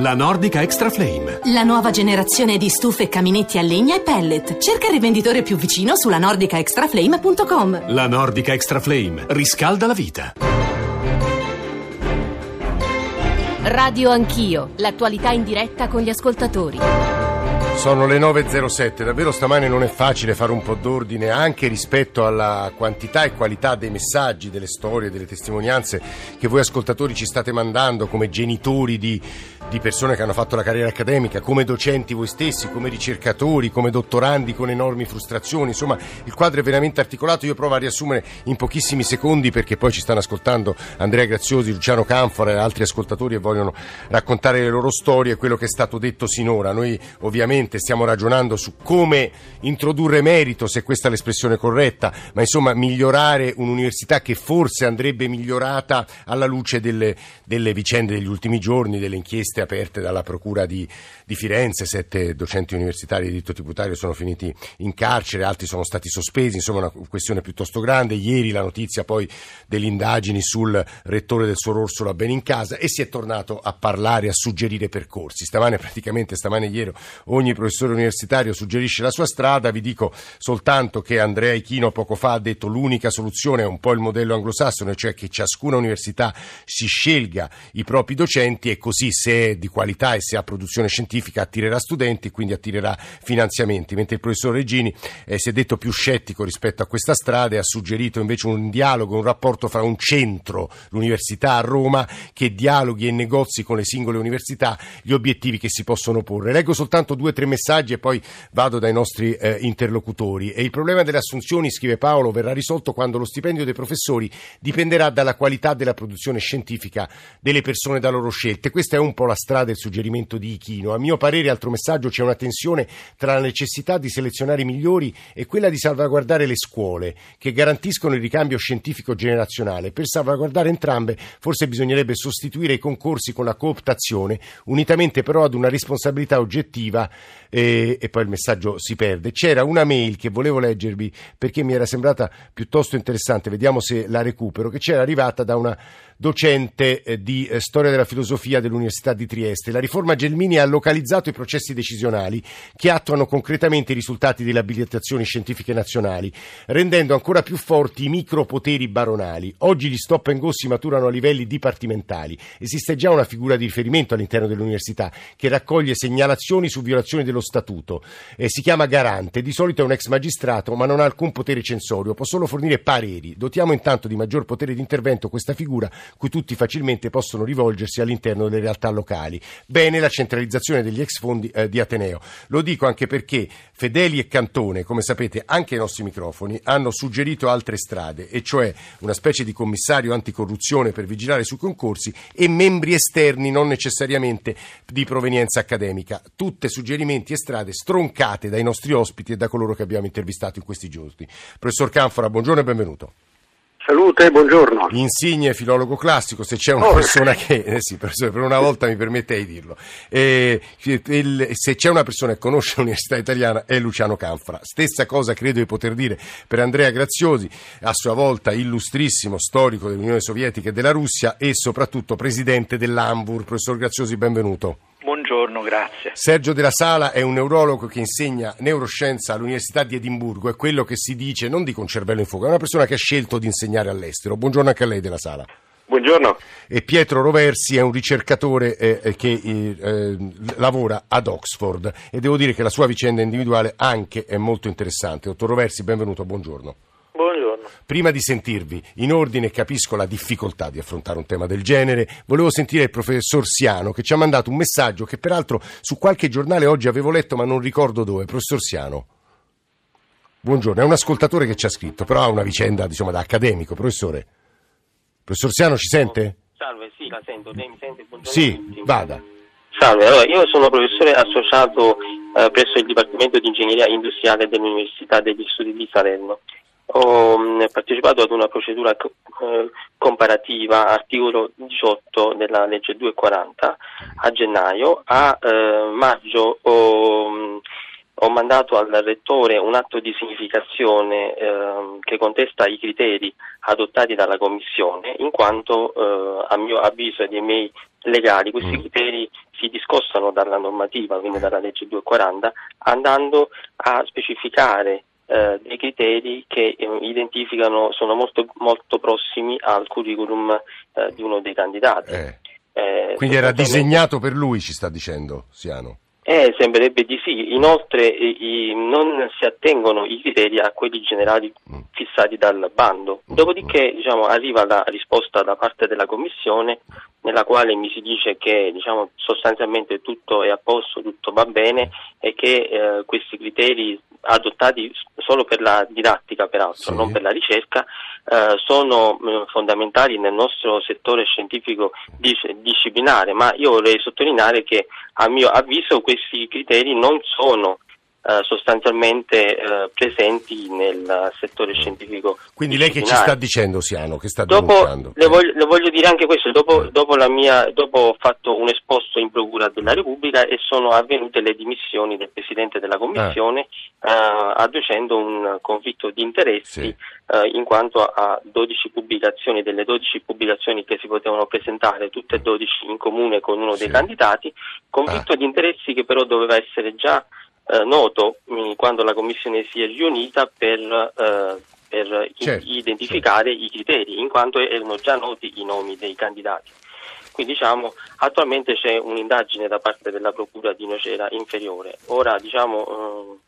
La Nordica Extra Flame. La nuova generazione di stufe e caminetti a legna e pellet. Cerca il rivenditore più vicino sulla nordicaextraflame.com. La Nordica Extra Flame riscalda la vita. Radio Anch'io, l'attualità in diretta con gli ascoltatori. Sono le 9.07, davvero stamane non è facile fare un po' d'ordine anche rispetto alla quantità e qualità dei messaggi, delle storie, delle testimonianze che voi ascoltatori ci state mandando come genitori di, di persone che hanno fatto la carriera accademica, come docenti voi stessi, come ricercatori, come dottorandi con enormi frustrazioni. Insomma, il quadro è veramente articolato. Io provo a riassumere in pochissimi secondi perché poi ci stanno ascoltando Andrea Graziosi, Luciano Canfora e altri ascoltatori e vogliono raccontare le loro storie e quello che è stato detto sinora. Noi ovviamente stiamo ragionando su come introdurre merito, se questa è l'espressione corretta, ma insomma migliorare un'università che forse andrebbe migliorata alla luce delle, delle vicende degli ultimi giorni, delle inchieste aperte dalla Procura di, di Firenze, sette docenti universitari di diritto tributario sono finiti in carcere, altri sono stati sospesi, insomma una questione piuttosto grande. Ieri la notizia poi delle indagini sul rettore del suo Orsola Benincasa e si è tornato a parlare, a suggerire percorsi. Stamane praticamente, stamane ieri, ogni professore universitario suggerisce la sua strada, vi dico soltanto che Andrea Ichino poco fa ha detto l'unica soluzione è un po' il modello anglosassone, cioè che ciascuna università si scelga i propri docenti e così se di qualità e se ha produzione scientifica attirerà studenti, quindi attirerà finanziamenti, mentre il professor Regini eh, si è detto più scettico rispetto a questa strada e ha suggerito invece un dialogo, un rapporto fra un centro, l'università a Roma, che dialoghi e negozi con le singole università gli obiettivi che si possono porre. Leggo soltanto due o tre messaggi e poi vado dai nostri eh, interlocutori. E il problema delle assunzioni, scrive Paolo, verrà risolto quando lo stipendio dei professori dipenderà dalla qualità della produzione scientifica delle persone da loro scelte. Questa è un po' la strada il suggerimento di Ichino. A mio parere, altro messaggio, c'è una tensione tra la necessità di selezionare i migliori e quella di salvaguardare le scuole, che garantiscono il ricambio scientifico generazionale. Per salvaguardare entrambe, forse bisognerebbe sostituire i concorsi con la cooptazione, unitamente però ad una responsabilità oggettiva e, e, poi il messaggio si perde. C'era una mail che volevo leggervi perché mi era sembrata piuttosto interessante, vediamo se la recupero, che c'era arrivata da una docente eh, di eh, storia della filosofia dell'Università di Trieste. La riforma Gelmini ha localizzato i processi decisionali che attuano concretamente i risultati delle abilitazioni scientifiche nazionali, rendendo ancora più forti i micropoteri baronali. Oggi gli stop and go si maturano a livelli dipartimentali. Esiste già una figura di riferimento all'interno dell'università che raccoglie segnalazioni su violazioni dello statuto. Eh, si chiama garante, di solito è un ex magistrato, ma non ha alcun potere censorio, può solo fornire pareri. Dotiamo intanto di maggior potere di intervento questa figura cui tutti facilmente possono rivolgersi all'interno delle realtà locali. Bene la centralizzazione degli ex fondi eh, di Ateneo. Lo dico anche perché Fedeli e Cantone, come sapete anche ai nostri microfoni, hanno suggerito altre strade, e cioè una specie di commissario anticorruzione per vigilare sui concorsi e membri esterni non necessariamente di provenienza accademica. Tutte suggerimenti e strade stroncate dai nostri ospiti e da coloro che abbiamo intervistato in questi giorni. Professor Canfora, buongiorno e benvenuto. Salute, buongiorno. Insigne filologo classico, se c'è una oh, persona che, eh sì, per una volta mi permette di dirlo, eh, il, se c'è una persona che conosce l'università italiana è Luciano Canfra. Stessa cosa credo di poter dire per Andrea Graziosi, a sua volta illustrissimo storico dell'Unione Sovietica e della Russia e soprattutto presidente dell'Ambur. Professor Graziosi, benvenuto. Buongiorno, grazie. Sergio della Sala è un neurologo che insegna neuroscienza all'Università di Edimburgo, è quello che si dice, non dico un cervello in fuga, è una persona che ha scelto di insegnare all'estero. Buongiorno anche a lei della Sala. Buongiorno. E Pietro Roversi è un ricercatore eh, eh che eh, lavora ad Oxford e devo dire che la sua vicenda individuale anche è molto interessante. Dottor Roversi, benvenuto, buongiorno. Prima di sentirvi in ordine, capisco la difficoltà di affrontare un tema del genere, volevo sentire il professor Siano che ci ha mandato un messaggio che peraltro su qualche giornale oggi avevo letto ma non ricordo dove. Professor Siano. Buongiorno, è un ascoltatore che ci ha scritto, però ha una vicenda diciamo, da accademico. Professore. Professor Siano ci sente? Salve, sì, la sento. Lei mi sente? Buongiorno sì, vada. Salve, allora, io sono professore associato eh, presso il Dipartimento di Ingegneria Industriale dell'Università degli Studi di Salerno ho mm, partecipato ad una procedura eh, comparativa, articolo 18 della legge 240 a gennaio, a eh, maggio ho, mm, ho, mandato al rettore un atto di significazione eh, che contesta i criteri adottati dalla Commissione, in quanto eh, a mio avviso e dei miei legali. Questi Mm. criteri si discostano dalla normativa, quindi dalla legge 240, andando a specificare eh, dei criteri che eh, identificano, sono molto, molto prossimi al curriculum eh, di uno dei candidati. Eh. Eh, Quindi era disegnato per lui, ci sta dicendo Siano. Eh, sembrerebbe di sì. Inoltre i- non si attengono i criteri a quelli generali Mm. fissati dal bando. Dopodiché diciamo, arriva la risposta da parte della Commissione nella quale mi si dice che diciamo, sostanzialmente tutto è a posto, tutto va bene e che eh, questi criteri adottati solo per la didattica peraltro, Sì. non per la ricerca, eh, sono eh, fondamentali nel nostro settore scientifico dis- disciplinare, ma io vorrei sottolineare che a mio avviso questi criteri non sono eh, sostanzialmente eh, presenti nel settore scientifico. Quindi lei che ci sta dicendo Siano, che sta Dopo denunciando? le voglio, le voglio dire anche questo, dopo, Eh. dopo la mia, dopo ho fatto un esposto in Procura della Repubblica e sono avvenute le dimissioni del Presidente della Commissione Ah. eh, adducendo un conflitto di interessi Sì. eh, in quanto a 12 pubblicazioni, delle 12 pubblicazioni che si potevano presentare, tutte e 12 in comune con uno Sì. dei candidati, conflitto Ah. di interessi che però doveva essere già eh, noto mh, quando la Commissione si è riunita per, eh, per i- Certo, identificare i criteri, in quanto erano già noti i nomi dei candidati. Quindi diciamo, attualmente c'è un'indagine da parte della Procura di Nocera inferiore. Ora diciamo,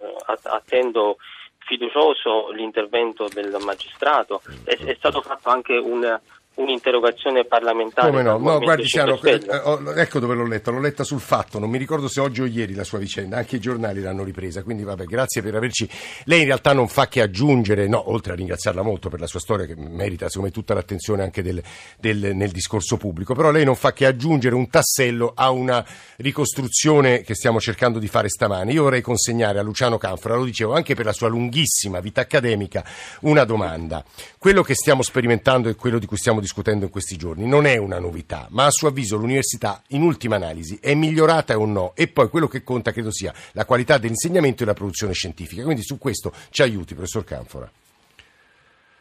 eh, att- attendo fiducioso l'intervento del magistrato. È, è stato fatto anche un- un'interrogazione parlamentare. Come no? No, guardi, Siano, 5 Stelle. eh, ho- ecco dove l'ho letta, l'ho letta sul fatto, non mi ricordo se oggi o ieri la sua vicenda, anche i giornali l'hanno ripresa, quindi vabbè, grazie per averci... Lei in realtà non fa che aggiungere, no, oltre a ringraziarla molto per la sua storia che merita secondo me tutta l'attenzione anche del- del- nel discorso pubblico, però lei non fa che aggiungere un tassello a una ricostruzione che stiamo cercando di fare stamani. Io vorrei consegnare a Luciano Canfora, lo dicevo anche per la sua lunghissima vita accademica, una domanda. Quello che stiamo sperimentando e quello di cui stiamo discutendo in questi giorni non è una novità, ma a suo avviso l'università in ultima analisi è migliorata o no? E poi quello che conta credo sia la qualità dell'insegnamento e la produzione scientifica. Quindi su questo ci aiuti, professor Canfora.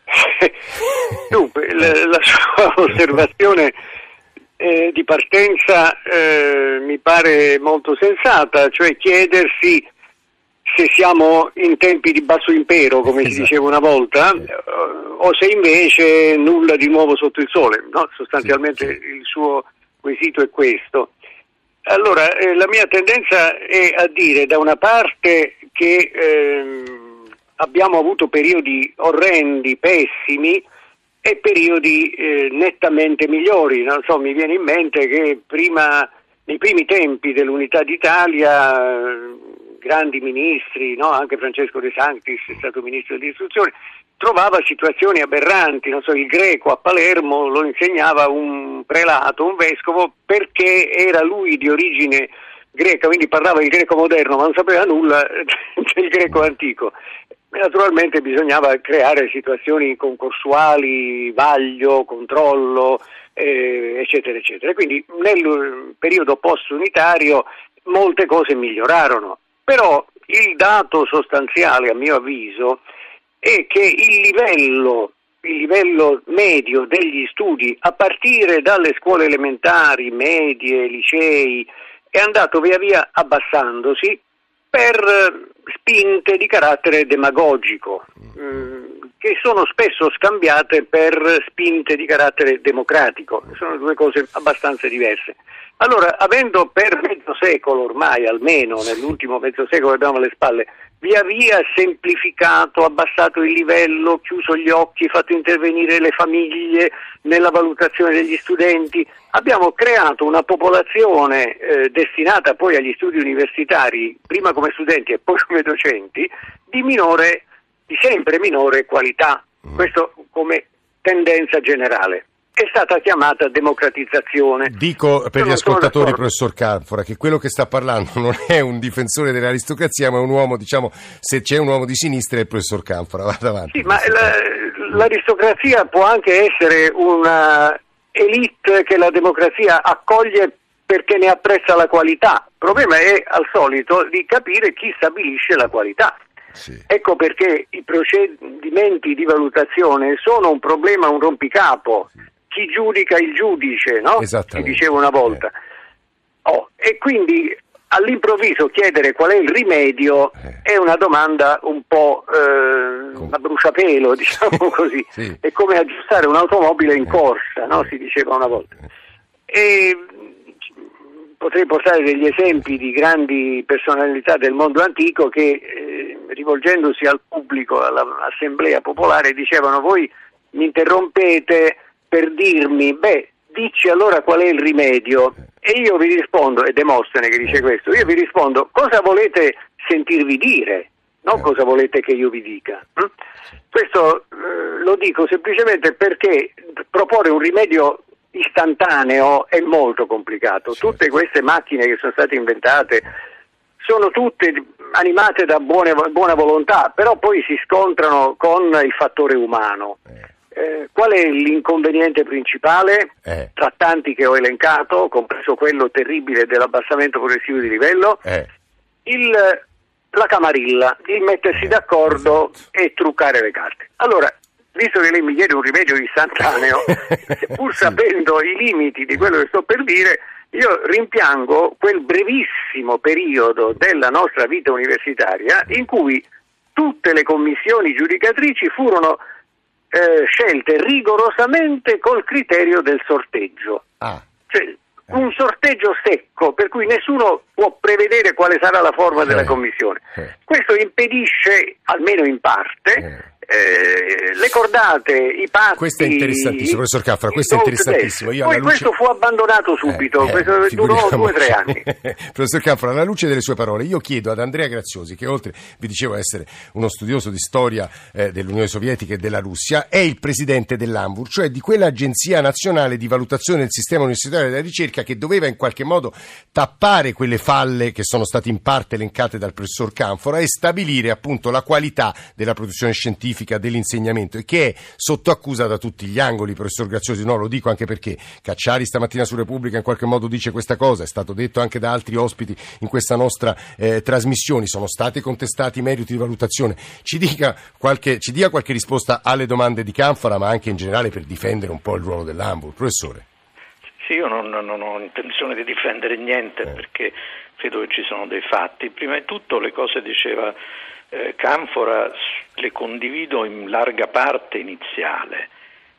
Dunque, la, la sua osservazione eh, di partenza eh, mi pare molto sensata, cioè chiedersi se siamo in tempi di basso impero, come si Esatto. diceva una volta, Sì. eh, o se invece nulla di nuovo sotto il sole. no? Sostanzialmente Sì, sì. il suo quesito è questo. Allora, eh, la mia tendenza è a dire da una parte che ehm, abbiamo avuto periodi orrendi, pessimi e periodi eh, nettamente migliori. Non so, mi viene in mente che prima, nei primi tempi dell'unità d'Italia, eh, grandi ministri, no? anche Francesco De Sanctis è stato ministro dell'istruzione, trovava situazioni aberranti, so, il greco a Palermo lo insegnava un prelato, un vescovo, perché era lui di origine greca, quindi parlava il greco moderno, ma non sapeva nulla del greco antico. Naturalmente bisognava creare situazioni concorsuali, vaglio, controllo, eh, eccetera, eccetera. Quindi nel periodo post-unitario molte cose migliorarono, però il dato sostanziale, a mio avviso, è che il livello, il livello medio degli studi a partire dalle scuole elementari, medie, licei, è andato via via abbassandosi per spinte di carattere demagogico, mm, che sono spesso scambiate per spinte di carattere democratico, sono due cose abbastanza diverse. Allora, avendo per mezzo secolo ormai, almeno nell'ultimo mezzo secolo che abbiamo alle spalle, via via semplificato, abbassato il livello, chiuso gli occhi, fatto intervenire le famiglie nella valutazione degli studenti, abbiamo creato una popolazione eh, destinata poi agli studi universitari, prima come studenti e poi come docenti, di minore, di sempre minore qualità. Questo come tendenza generale. È stata chiamata democratizzazione. Dico per Io gli ascoltatori, professor Canfora, che quello che sta parlando non è un difensore dell'aristocrazia, ma è un uomo, diciamo, se c'è un uomo di sinistra è il professor Canfora. Vada avanti. Sì, ma la- l'aristocrazia può anche essere una elite che la democrazia accoglie perché ne apprezza la qualità. Il problema è al solito di capire chi stabilisce la qualità. Sì. Ecco perché i procedimenti di valutazione sono un problema, un rompicapo. chi giudica il giudice, no? Si diceva una volta. Oh, e quindi all'improvviso chiedere qual è il rimedio Eh. è una domanda un po' eh, Com- a bruciapelo, diciamo così. Sì. Eh. È come aggiustare un'automobile in corsa, no? Si diceva una volta. E mh, potrei portare degli esempi di grandi personalità del mondo antico che eh, rivolgendosi al pubblico, all'assemblea popolare, dicevano voi mi interrompete per dirmi, beh, dici allora qual è il rimedio? E io vi rispondo, è Demostene che dice questo, io vi rispondo, cosa volete sentirvi dire? Non cosa volete che io vi dica. hm? Questo eh, lo dico semplicemente perché proporre un rimedio istantaneo è molto complicato. Tutte queste macchine che sono state inventate sono tutte animate da buone- buona volontà, però poi si scontrano con il fattore umano. Eh, qual è l'inconveniente principale? Eh. Tra tanti che ho elencato, compreso quello terribile dell'abbassamento progressivo di livello, Eh, il, la camarilla, il mettersi d'accordo e truccare le carte. Allora, visto che lei mi chiede un rimedio istantaneo, pur sapendo i limiti di quello che sto per dire, io rimpiango quel brevissimo periodo della nostra vita universitaria in cui tutte le commissioni giudicatrici furono eh, scelte rigorosamente col criterio del sorteggio. ah, Cioè, un sorteggio secco per cui nessuno può prevedere quale sarà la forma Eh, della commissione. eh. Questo impedisce, almeno in parte, eh, le cordate, i patti. Questo è interessantissimo, professor Caffra, questo è interessantissimo. Io Poi luce- questo fu abbandonato subito, Eh, eh, durò due o tre anni. Professor Canfora, alla luce delle sue parole, io chiedo ad Andrea Graziosi, che oltre, vi dicevo, essere uno studioso di storia eh, dell'Unione Sovietica e della Russia, è il presidente dell'ANVUR, cioè di quell'agenzia nazionale di valutazione del sistema universitario della ricerca che doveva in qualche modo tappare quelle falle che sono state in parte elencate dal professor Canfora e stabilire appunto la qualità della produzione scientifica, dell'insegnamento e che è sotto accusa da tutti gli angoli, professor Graziosi. No, lo dico anche perché Cacciari stamattina su Repubblica in qualche modo dice questa cosa, è stato detto anche da altri ospiti in questa nostra eh, trasmissione, sono stati contestati i meriti di valutazione. Ci dica, qualche, ci dia qualche risposta alle domande di Canfora, ma anche in generale per difendere un po' il ruolo dell'ANVUR. Professore. Sì, io non, non ho intenzione di difendere niente Eh. perché credo che ci sono dei fatti. Prima di tutto le cose diceva eh, Canfora le condivido in larga parte iniziale,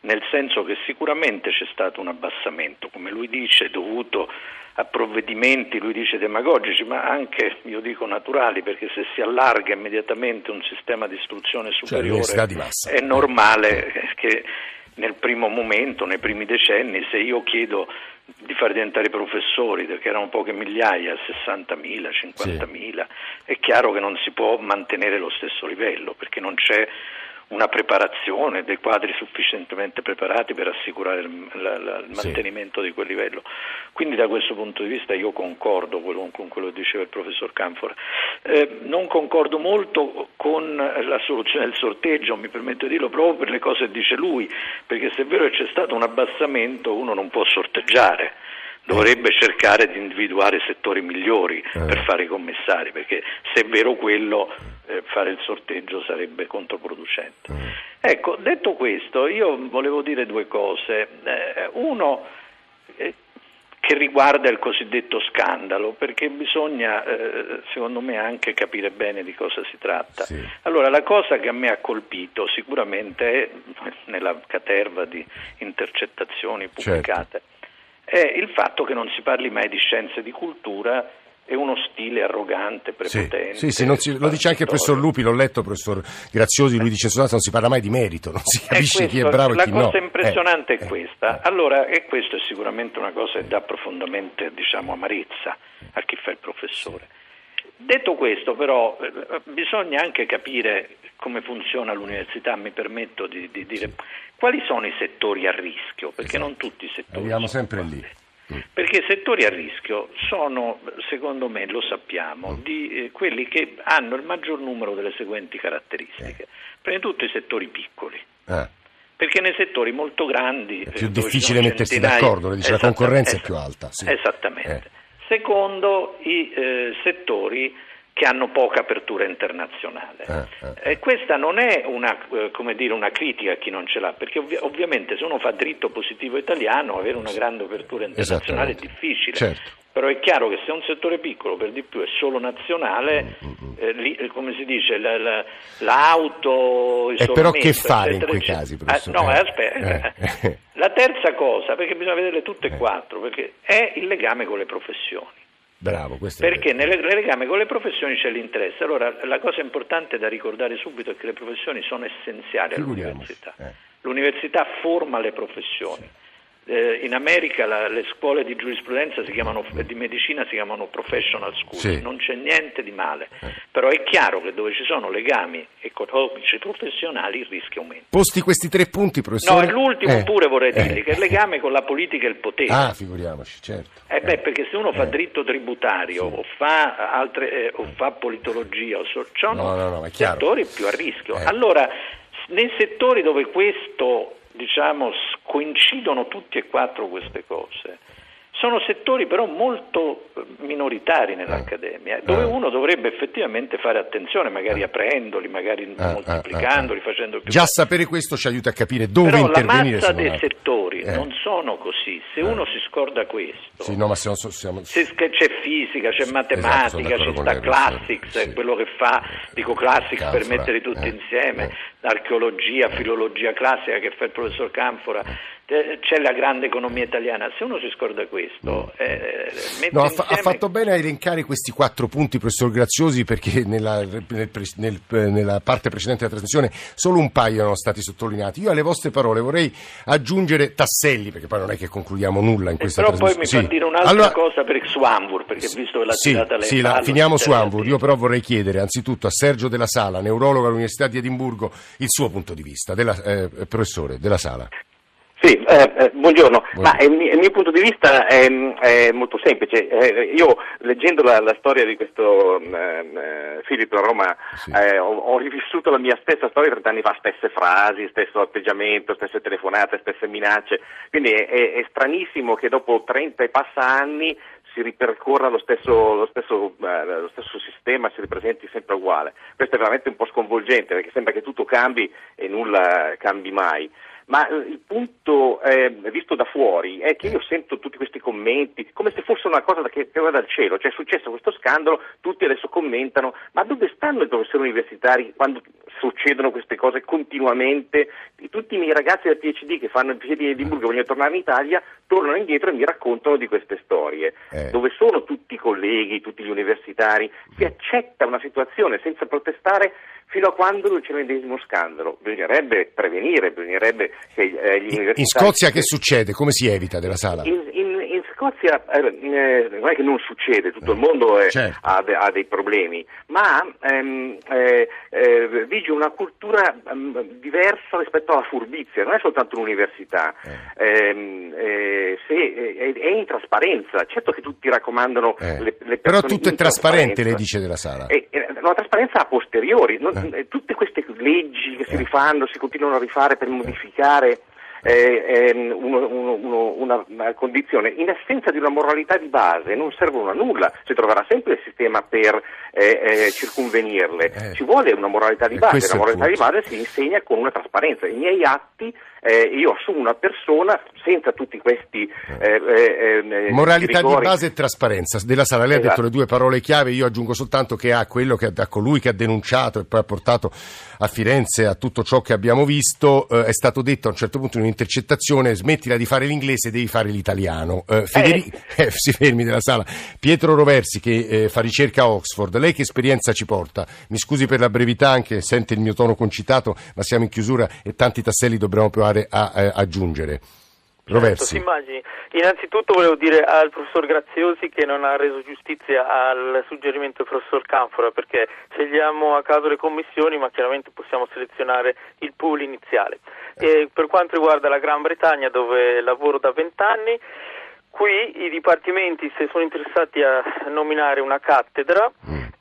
nel senso che sicuramente c'è stato un abbassamento, come lui dice, dovuto a provvedimenti, lui dice demagogici, ma anche, io dico, naturali, perché se si allarga immediatamente un sistema di istruzione superiore l'università di massa. è normale che nel primo momento, nei primi decenni, se io chiedo di far diventare professori, perché erano poche migliaia, 60.000, 50.000, è chiaro che non si può mantenere lo stesso livello, perché non c'è una preparazione, dei quadri sufficientemente preparati per assicurare il, la- la- il Sì. mantenimento di quel livello. Quindi da questo punto di vista io concordo quello- con quello che diceva il professor Canfora. Eh, non concordo molto con la soluzione del sorteggio, mi permetto di dirlo proprio per le cose che dice lui, perché se è vero che c'è stato un abbassamento uno non può sorteggiare. Dovrebbe cercare di individuare settori migliori per fare i commissari, perché se è vero quello, eh, fare il sorteggio sarebbe controproducente. Ecco, detto questo, io volevo dire due cose. Eh, uno, eh, che riguarda il cosiddetto scandalo, perché bisogna, eh, secondo me, anche capire bene di cosa si tratta. Sì. Allora, la cosa che a me ha colpito sicuramente è, nella caterva di intercettazioni Certo. È il fatto che non si parli mai di scienze di cultura e uno stile arrogante, Sì, prepotente. sì, sì, non si- lo dice anche il professor Lupi, l'ho letto, professor Graziosi, lui dice in sostanza non si parla mai di merito, non si È capisce chi è questo, bravo e la chi no. cosa impressionante Eh, è eh, questa. eh. Allora, e questo è sicuramente una cosa che dà profondamente diciamo, amarezza a chi fa il professore. Detto questo, però, eh, bisogna anche capire come funziona l'università, mi permetto di, di dire quali sono i settori a rischio, perché non tutti i settori. Esatto. Arriviamo sempre lì. Perché i settori a rischio sono, secondo me, lo sappiamo, Mm. di eh, quelli che hanno il maggior numero delle seguenti caratteristiche. Prima di tutto i settori piccoli. Ah, Perché nei settori molto grandi È più eh, ci difficile mettersi centinaia- d'accordo, dice, la concorrenza è più alta, sì. Esattamente. Eh. Secondo, i eh, settori che hanno poca apertura internazionale. Eh, eh. E questa non è una, eh, come dire, una critica a chi non ce l'ha, perché ovvi- ovviamente se uno fa dritto positivo italiano avere una grande apertura internazionale è difficile. Certo. Però è chiaro che se un settore piccolo per di più è solo nazionale, Mm, eh, lì, eh, come si dice, la, la, l'auto, il E però che fare in eccetera, quei eccetera. casi, Ah, professor? no, Eh, aspetta. eh. La terza cosa, perché bisogna vederle tutte e quattro, perché è il legame con le professioni. Bravo, Perché nel legame con le professioni c'è l'interesse. Allora, la cosa importante da ricordare subito è che le professioni sono essenziali all'università. eh. L'università forma le professioni. Eh, in America la- le scuole di giurisprudenza si chiamano, di medicina si chiamano professional school, Sì. non c'è niente di male, però è chiaro che dove ci sono legami economici professionali il rischio aumenta. Posti questi tre punti, No, professore. e l'ultimo Eh, pure vorrei eh. dirgli che il legame con la politica e il potere. Ah, figuriamoci, certo. Eh beh, perché se uno fa Eh. dritto tributario o, fa altre, eh, o fa politologia, o so, sono No, no, no, è chiaro. settori più a rischio. Eh. Allora, nei settori dove questo, diciamo, coincidono tutti e quattro queste cose, sono settori però molto eh, minoritari nell'accademia, dove Eh. uno dovrebbe effettivamente fare attenzione, magari aprendoli, magari moltiplicandoli, facendo più Già sapere questo ci aiuta a capire dove però la intervenire. massa se non dei settori Eh. non sono così. Se uno si scorda questo, Sì, no, ma siamo, siamo- se c'è fisica, c'è Esatto, matematica, ci con sta Classics, Sì. quello che fa, dico Classics per Canfora, mettere tutti eh, insieme, eh. Archeologia, filologia classica che fa il professor Canfora, eh, c'è la grande economia italiana. Se uno si scorda questo, eh, No, ha, fa- ha insieme- fatto bene a elencare questi quattro punti, professor Graziosi, perché nella, nel nel- nella parte precedente della trasmissione solo un paio erano stati sottolineati. Io alle vostre parole vorrei aggiungere tasselli, perché poi non è che concludiamo nulla in Eh, questa però poi mi trasmissione. fa Sì. dire un'altra Allora- cosa per su Hamburg, perché visto che l'ha Sì, tirata lei sì, la- finiamo su terrà Hamburg. Io però vorrei chiedere anzitutto a Sergio Della Sala, neurologo all'Università di Edimburgo, il suo punto di vista, della, eh, professore Della Sala. Sì, eh, eh, buongiorno, Buongiorno. ma il mio, il mio punto di vista è, è molto semplice. Eh, io leggendo la, la storia di questo ehm, eh, Filippo a Roma Sì. eh, ho, ho rivissuto la mia stessa storia 30 anni fa, stesse frasi, stesso atteggiamento, stesse telefonate, stesse minacce, quindi è, è- è stranissimo che dopo 30 e passa anni si ripercorra lo stesso, lo, stesso, eh, lo stesso sistema, si ripresenti sempre uguale. Questo è veramente un po' sconvolgente perché sembra che tutto cambi e nulla cambi mai. Ma eh, il punto eh, visto da fuori è che io sento tutti questi commenti come se fosse una cosa che va dal cielo, cioè è successo questo scandalo, tutti adesso commentano, ma dove stanno i professori universitari quando succedono queste cose continuamente? Tutti i miei ragazzi del PhD che fanno il PhD di Edimburgo e vogliono tornare in Italia tornano indietro e mi raccontano di queste storie. Eh. Dove sono tutti i colleghi, tutti gli universitari? Si accetta una situazione senza protestare fino a quando non c'è l'ennesimo scandalo. Bisognerebbe prevenire, bisognerebbe che eh, gli universitari... In Scozia che succede? Come si evita Della Sala? In Scozia eh, eh, non è che non succede, tutto il mondo eh, Certo. ha, ha dei problemi, ma ehm, eh, eh, vige una cultura ehm, diversa rispetto alla furbizia, non è soltanto l'università, Ehm, eh, se, eh, è, è in trasparenza, certo che tutti raccomandano Eh. le, le Però tutto è trasparente, lei dice Della Sala. E, la trasparenza a posteriori, non- Eh. eh, tutte queste leggi che si Eh. rifanno, si continuano a rifare per modificare eh, ehm, uno- uno- una, una condizione, in assenza di una moralità di base non servono a nulla, si troverà sempre il sistema per eh, eh, circunvenirle, Eh. ci vuole una moralità di E base, la è moralità di base si insegna con una trasparenza, i miei atti eh, io assumo una persona senza tutti questi eh, eh, eh, Moralità di rigori. base e trasparenza. Della Sala, lei ha Esatto. detto le due parole chiave, io aggiungo soltanto che ha quello che ha colui che ha denunciato e poi ha portato a Firenze a tutto ciò che abbiamo visto, eh, è stato detto a un certo punto in un'intercettazione smettila di fare l'inglese, devi fare l'italiano. Eh, Federi- eh, si fermi della Sala. Pietro Roversi che eh, fa ricerca a Oxford, lei che esperienza ci porta? Mi scusi per la brevità, anche sente il mio tono concitato, ma siamo in chiusura e tanti tasselli dobbiamo provare a eh, aggiungere. Roversi. Certo. Innanzitutto volevo dire al professor Graziosi che non ha reso giustizia al suggerimento del professor Canfora perché scegliamo a caso le commissioni ma chiaramente possiamo selezionare il pool iniziale. E per quanto riguarda la Gran Bretagna dove lavoro da vent'anni, qui i dipartimenti se sono interessati a nominare una cattedra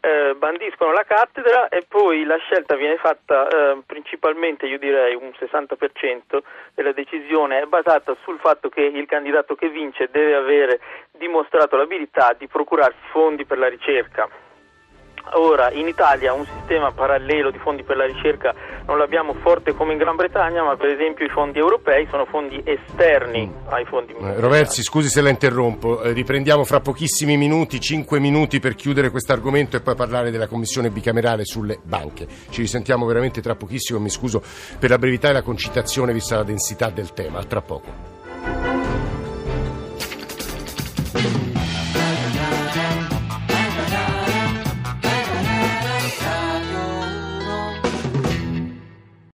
eh, bandiscono la cattedra e poi la scelta viene fatta eh, principalmente, io direi un 60% della decisione è basata sul fatto che il candidato che vince deve avere dimostrato l'abilità di procurarsi fondi per la ricerca. Ora, in Italia un sistema parallelo di fondi per la ricerca non l'abbiamo forte come in Gran Bretagna, ma per esempio i fondi europei sono fondi esterni Mm. ai fondi Eh, Roversi, scusi se la interrompo, eh, riprendiamo fra pochissimi minuti, 5 minuti per chiudere questo argomento e poi parlare della commissione bicamerale sulle banche. Ci risentiamo veramente tra pochissimo, mi scuso per la brevità e la concitazione vista la densità del tema. A tra poco.